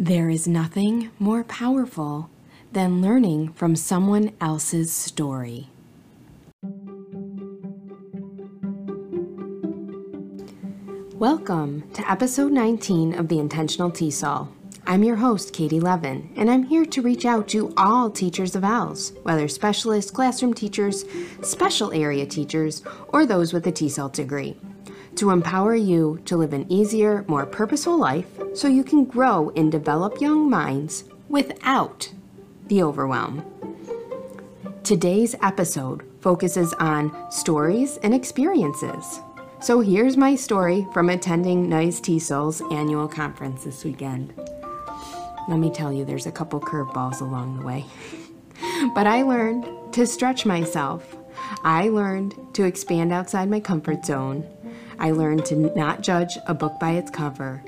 There is nothing more powerful than learning from someone else's story. Welcome to episode 19 of the Intentional TESOL. I'm your host, Katie Leven, and I'm here to reach out to all teachers of ELLs, whether specialists, classroom teachers, special area teachers, or those with a TESOL degree, to empower you to live an easier, more purposeful life so you can grow and develop young minds without the overwhelm. Today's episode focuses on stories and experiences. So here's my story from attending NYS TESOL's annual conference this weekend. Let me tell you, there's a couple curveballs along the way. but I learned to stretch myself. I learned to expand outside my comfort zone. I learned to not judge a book by its cover.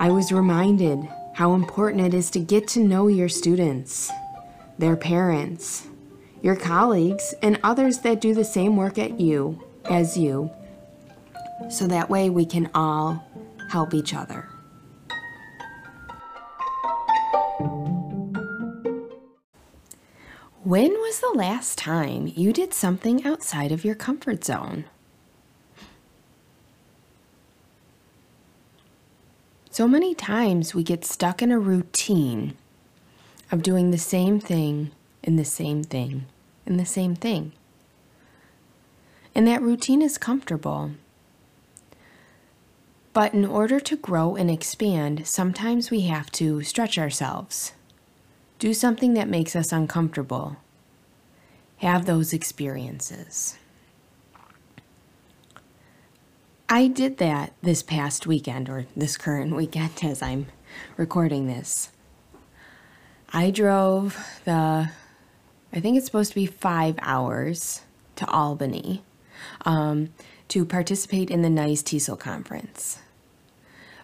I was reminded how important it is to get to know your students, their parents, your colleagues, and others that do the same work at you as you so that way we can all help each other. When was the last time you did something outside of your comfort zone? So many times we get stuck in a routine of doing the same thing and the same thing and the same thing. And that routine is comfortable. But in order to grow and expand, sometimes we have to stretch ourselves, do something that makes us uncomfortable, have those experiences. I did that this past weekend, or this current weekend as I'm recording this. I drove the, I think it's supposed to be five hours to Albany. Um, to participate in the NYS TESOL conference.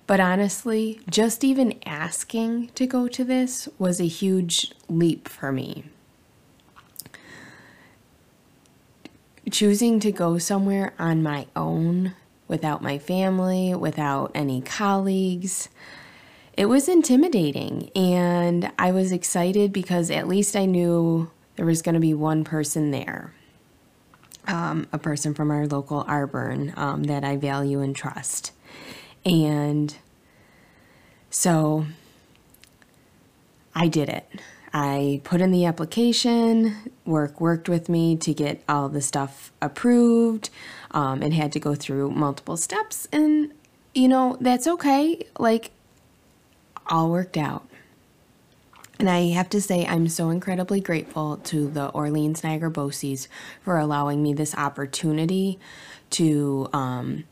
But honestly, just even asking to go to this was a huge leap for me. Choosing to go somewhere on my own, without my family, without any colleagues, it was intimidating. And I was excited because at least I knew there was going to be one person there um, a person from our local RBERN um, that I value and trust. And so I did it. I put in the application, work worked with me to get all the stuff approved um, and had to go through multiple steps. And, you know, that's okay. Like, all worked out. And I have to say, I'm so incredibly grateful to the Orleans Niagara BOCES for allowing me this opportunity to um,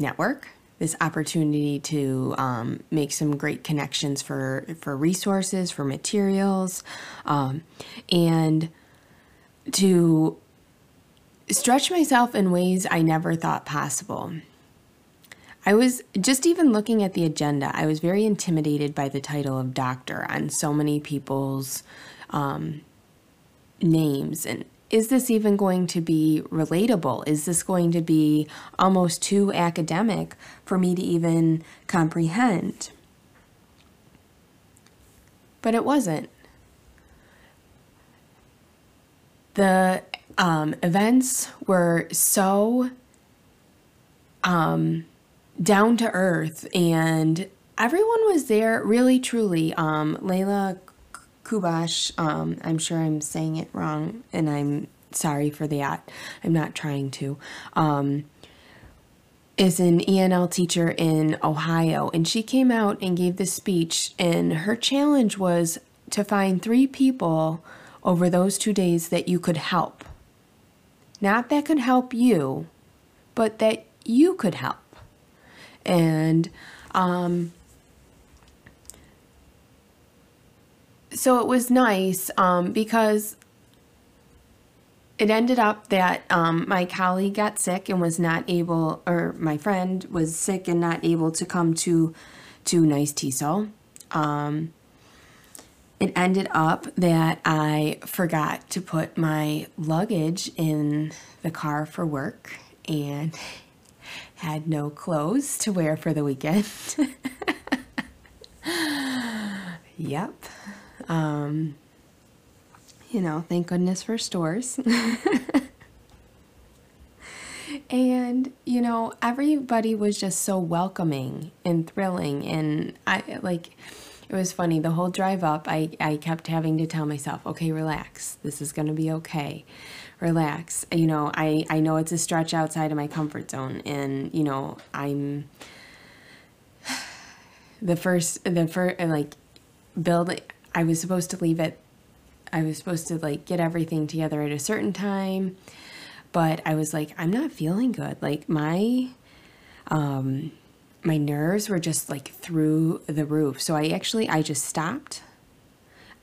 network, this opportunity to um, make some great connections for, for resources, for materials, um, and to stretch myself in ways I never thought possible. I was just even looking at the agenda, I was very intimidated by the title of doctor on so many people's um, names. And is this even going to be relatable? Is this going to be almost too academic for me to even comprehend? But it wasn't. The um, events were so um, down to earth and everyone was there really truly um layla kubash um i'm sure i'm saying it wrong and i'm sorry for that i'm not trying to um is an ENL teacher in Ohio, and she came out and gave this speech, and her challenge was to find three people over those two days that you could help. Not that could help you, but that you could help. And um, so it was nice um, because it ended up that um, my colleague got sick and was not able, or my friend was sick and not able to come to to NYS TESOL. Um, it ended up that I forgot to put my luggage in the car for work and had no clothes to wear for the weekend. Yep. Um, you know, thank goodness for stores. and you know everybody was just so welcoming and thrilling. And i like it was funny the whole drive up i i kept having to tell myself okay relax. This is going to be okay. Relax. You know i i know it's a stretch outside of my comfort zone. And you know i'm the first the first like build i was supposed to leave it i was supposed to like get everything together at a certain time but I was like, I'm not feeling good. Like my um my nerves were just like through the roof. So I actually I just stopped.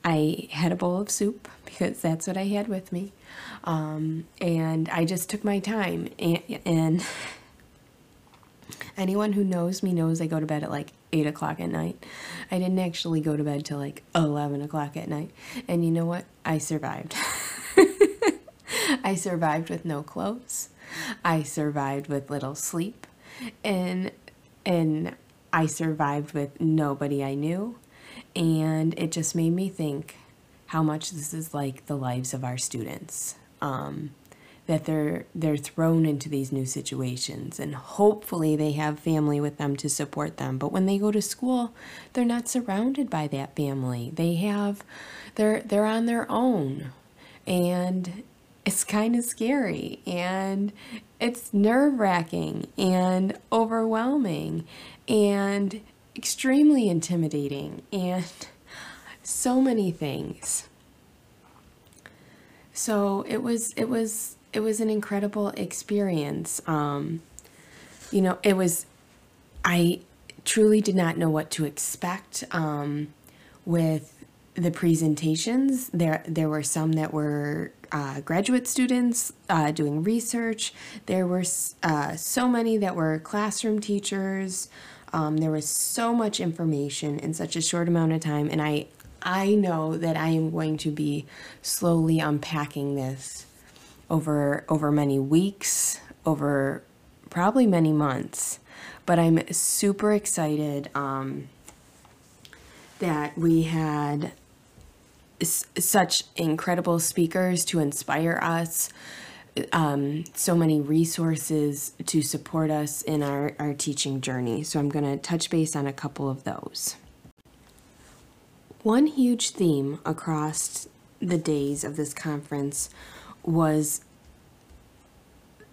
I had a bowl of soup because that's what I had with me. Um, and I just took my time and, and anyone who knows me knows I go to bed at like eight o'clock at night. I didn't actually go to bed till like 11 o'clock at night. And you know what? I survived. I survived with no clothes. I survived with little sleep. And and I survived with nobody I knew. And it just made me think how much this is like the lives of our students. Um, that they're they're thrown into these new situations and hopefully they have family with them to support them. But when they go to school they're not surrounded by that family. They have they're they're on their own. And it's kind of scary and it's nerve wracking and overwhelming and extremely intimidating and so many things. So it was it was it was an incredible experience. Um, you know, it was I truly did not know what to expect um, with the presentations. There there were some that were uh, graduate students uh, doing research. There were uh, so many that were classroom teachers. Um, there was so much information in such a short amount of time, and I I know that I am going to be slowly unpacking this over over many weeks, over probably many months. But I'm super excited um, that we had such incredible speakers to inspire us, um, so many resources to support us in our, our teaching journey. So I'm going to touch base on a couple of those. One huge theme across the days of this conference was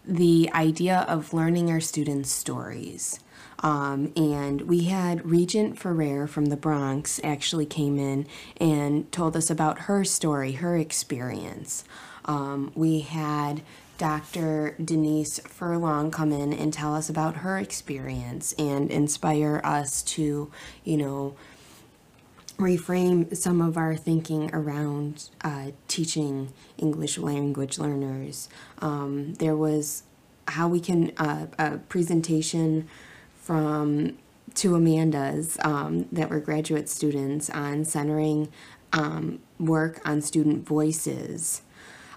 the idea of learning our students' stories. Um, and we had Regent Ferrer from the Bronx actually came in and told us about her story, her experience. Um, we had Dr. Denise Furlong come in and tell us about her experience and inspire us to, you know, reframe some of our thinking around uh, teaching English language learners. Um, there was how we can, uh, a presentation from two Amandas um, that were graduate students on centering um, work on student voices.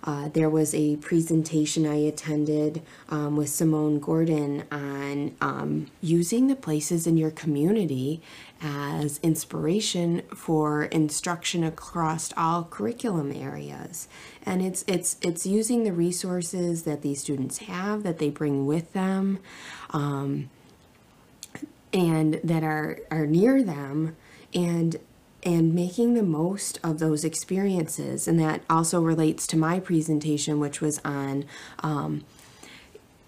Uh, there was a presentation I attended um, with Simone Gordon on um, using the places in your community as inspiration for instruction across all curriculum areas. And it's it's it's using the resources that these students have that they bring with them. Um, and that are are near them and and making the most of those experiences. And that also relates to my presentation which was on um,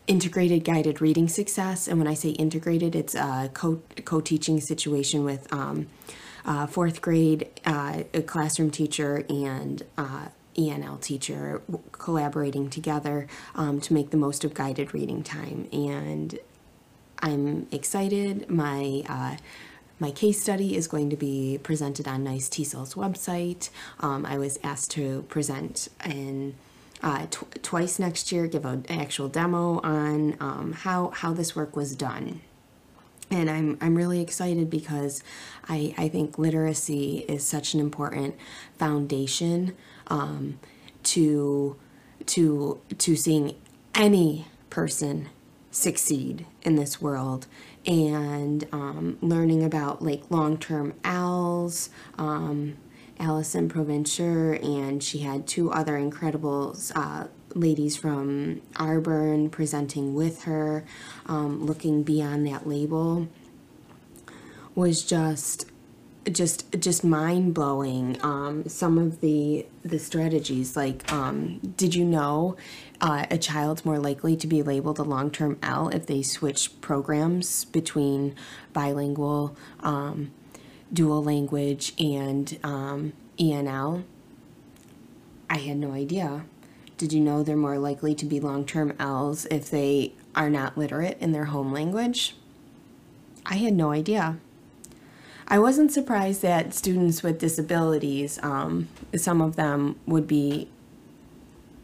integrated guided reading success. And when i say integrated it's a co- co-teaching situation with um, fourth grade uh, classroom teacher and uh, ENL teacher collaborating together um, to make the most of guided reading time. And I'm excited. My uh, my case study is going to be presented on NYS TESOL's website. Um, I was asked to present in uh, tw- twice next year, give an actual demo on um, how how this work was done. And I'm I'm really excited because I I think literacy is such an important foundation um, to to to seeing any person succeed in this world and um, learning about like long term owls. Um, Allison Provencher, and she had two other incredible uh, ladies from RBERN presenting with her, um, looking beyond that label, was just just just mind blowing. Um, some of the the strategies, like, um, did you know uh, a child's more likely to be labeled a long term ELL if they switch programs between bilingual, um, dual language, and um, ENL? I had no idea. Did you know they're more likely to be long term L's if they are not literate in their home language? I had no idea. I wasn't surprised that students with disabilities, um, some of them would be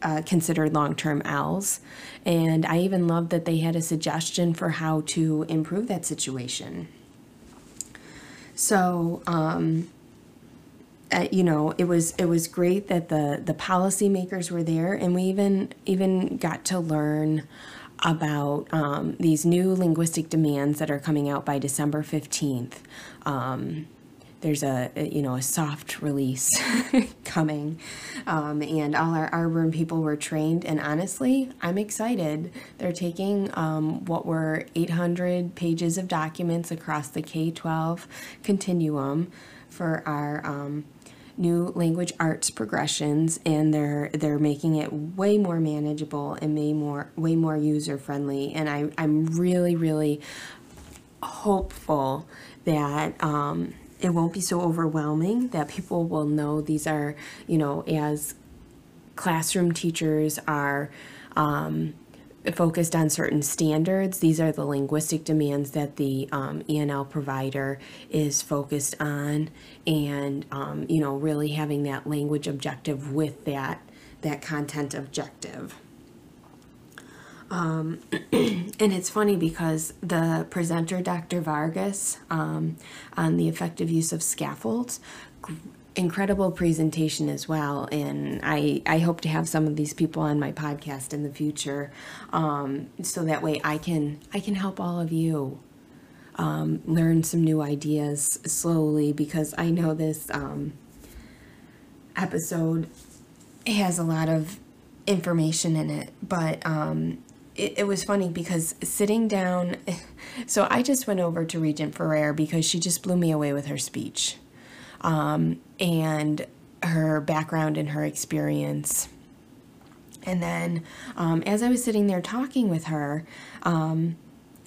uh, considered long term L's. And I even loved that they had a suggestion for how to improve that situation. So, um, uh, you know, it was it was great that the the policymakers were there, and we even even got to learn about um, these new linguistic demands that are coming out by December fifteenth. Um, there's a, a, you know a soft release coming, um, and all our RBERN people were trained. And honestly, I'm excited. They're taking um, what were 800 pages of documents across the K-12 continuum for our um, new language arts progressions and they're they're making it way more manageable and way more way more user friendly and I, I'm really really hopeful that um, it won't be so overwhelming that people will know these are you know as classroom teachers are um, focused on certain standards. These are the linguistic demands that the um, ENL provider is focused on, and um, you know, really having that language objective with that that content objective. Um, and it's funny because the presenter, Dr. Vargas, um, on the effective use of scaffolds, incredible presentation as well and I, I hope to have some of these people on my podcast in the future um, so that way I can I can help all of you um, learn some new ideas slowly because I know this um, episode has a lot of information in it but um, it, it was funny because sitting down so I just went over to Regent Ferrer because she just blew me away with her speech um, and her background and her experience. And then um, as I was sitting there talking with her, um,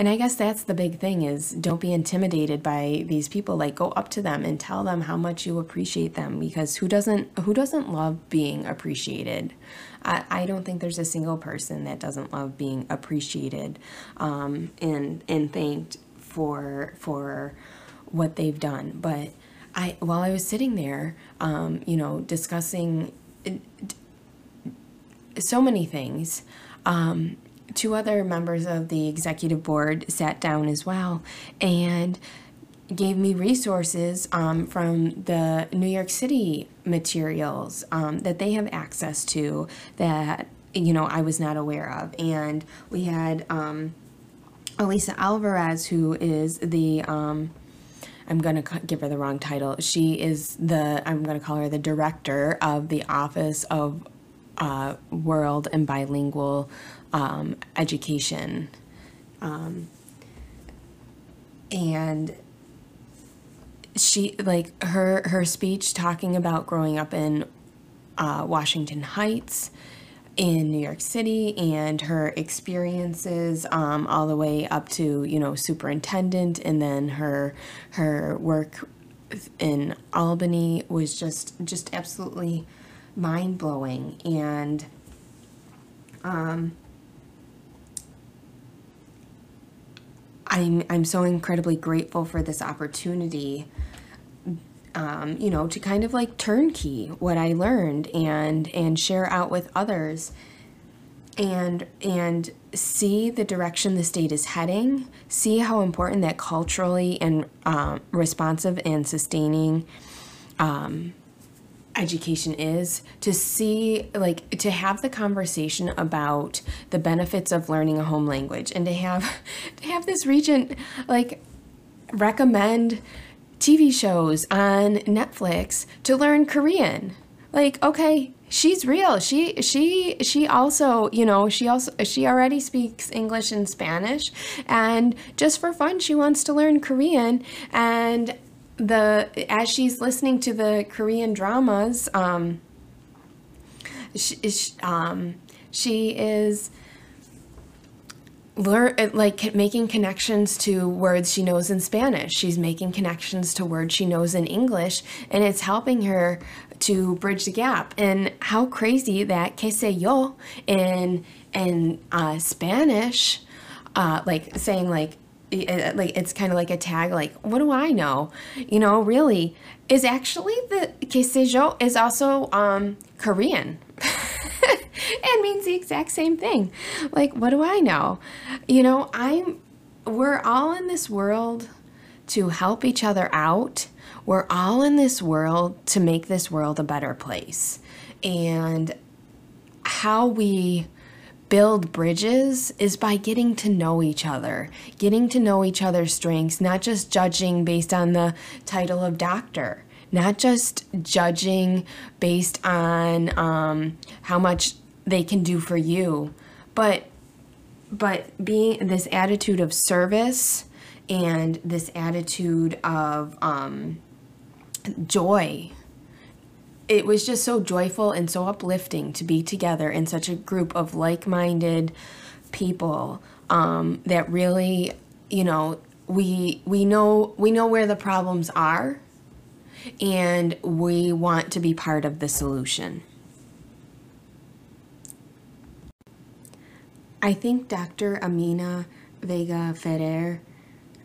and I guess that's the big thing is don't be intimidated by these people. Like go up to them and tell them how much you appreciate them because who doesn't who doesn't love being appreciated? I, I don't think there's a single person that doesn't love being appreciated um, and and thanked for for what they've done. But I while I was sitting there, um, you know, discussing so many things. Um, two other members of the executive board sat down as well and gave me resources um, from the New York City materials um, that they have access to that you know I was not aware of, and we had um, Elisa Alvarez, who is the um, I'm going to give her the wrong title. She is the, I'm going to call her the director of the Office of uh, World and Bilingual um, Education. Um, and she, like, her, her speech talking about growing up in uh, Washington Heights in New York City and her experiences um, all the way up to you know superintendent and then her her work in Albany was just just absolutely mind blowing and um, I'm I'm so incredibly grateful for this opportunity um, you know, to kind of like turnkey what I learned and and share out with others and and see the direction the state is heading, see how important that culturally and um, responsive and sustaining um, education is to see like to have the conversation about the benefits of learning a home language and to have to have this regent like recommend TV shows on Netflix to learn Korean. Like, okay, she's real. She she she also, you know, she also she already speaks English and Spanish and just for fun she wants to learn Korean and the as she's listening to the Korean dramas um she, um, she is learn like making connections to words she knows in Spanish. She's making connections to words she knows in English, and it's helping her to bridge the gap. And how crazy that que sé yo in in uh, Spanish, uh, like saying like like it's kind of like a tag like what do i know you know really is actually the que sé yo is also um korean and means the exact same thing. Like, what do I know? You know, I'm we're all in this world to help each other out. We're all in this world to make this world a better place. And how we build bridges is by getting to know each other, getting to know each other's strengths, not just judging based on the title of doctor, not just judging based on um, how much they can do for you, but but being this attitude of service and this attitude of um, joy. It was just so joyful and so uplifting to be together in such a group of like minded people um, that really, you know, we we know we know where the problems are and we want to be part of the solution. I think Dr. Amina Vega Ferrer,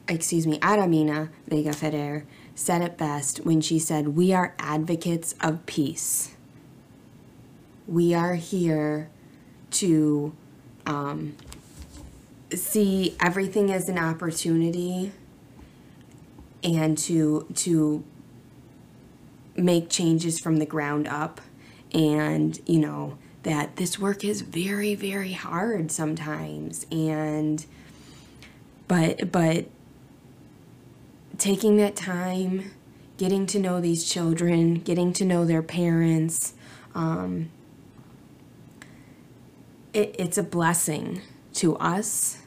excuse me, Aramina Vega Ferrer, said it best when she said, We are advocates of peace. We are here to um, see everything as an opportunity and to to make changes from the ground up and you know that this work is very very hard sometimes and but but taking that time getting to know these children getting to know their parents um, it, it's a blessing to us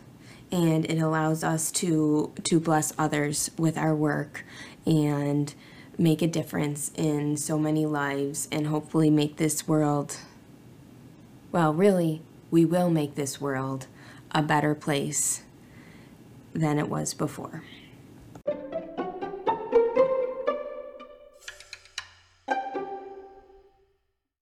and it allows us to to bless others with our work and make a difference in so many lives and hopefully make this world well, really, we will make this world a better place than it was before.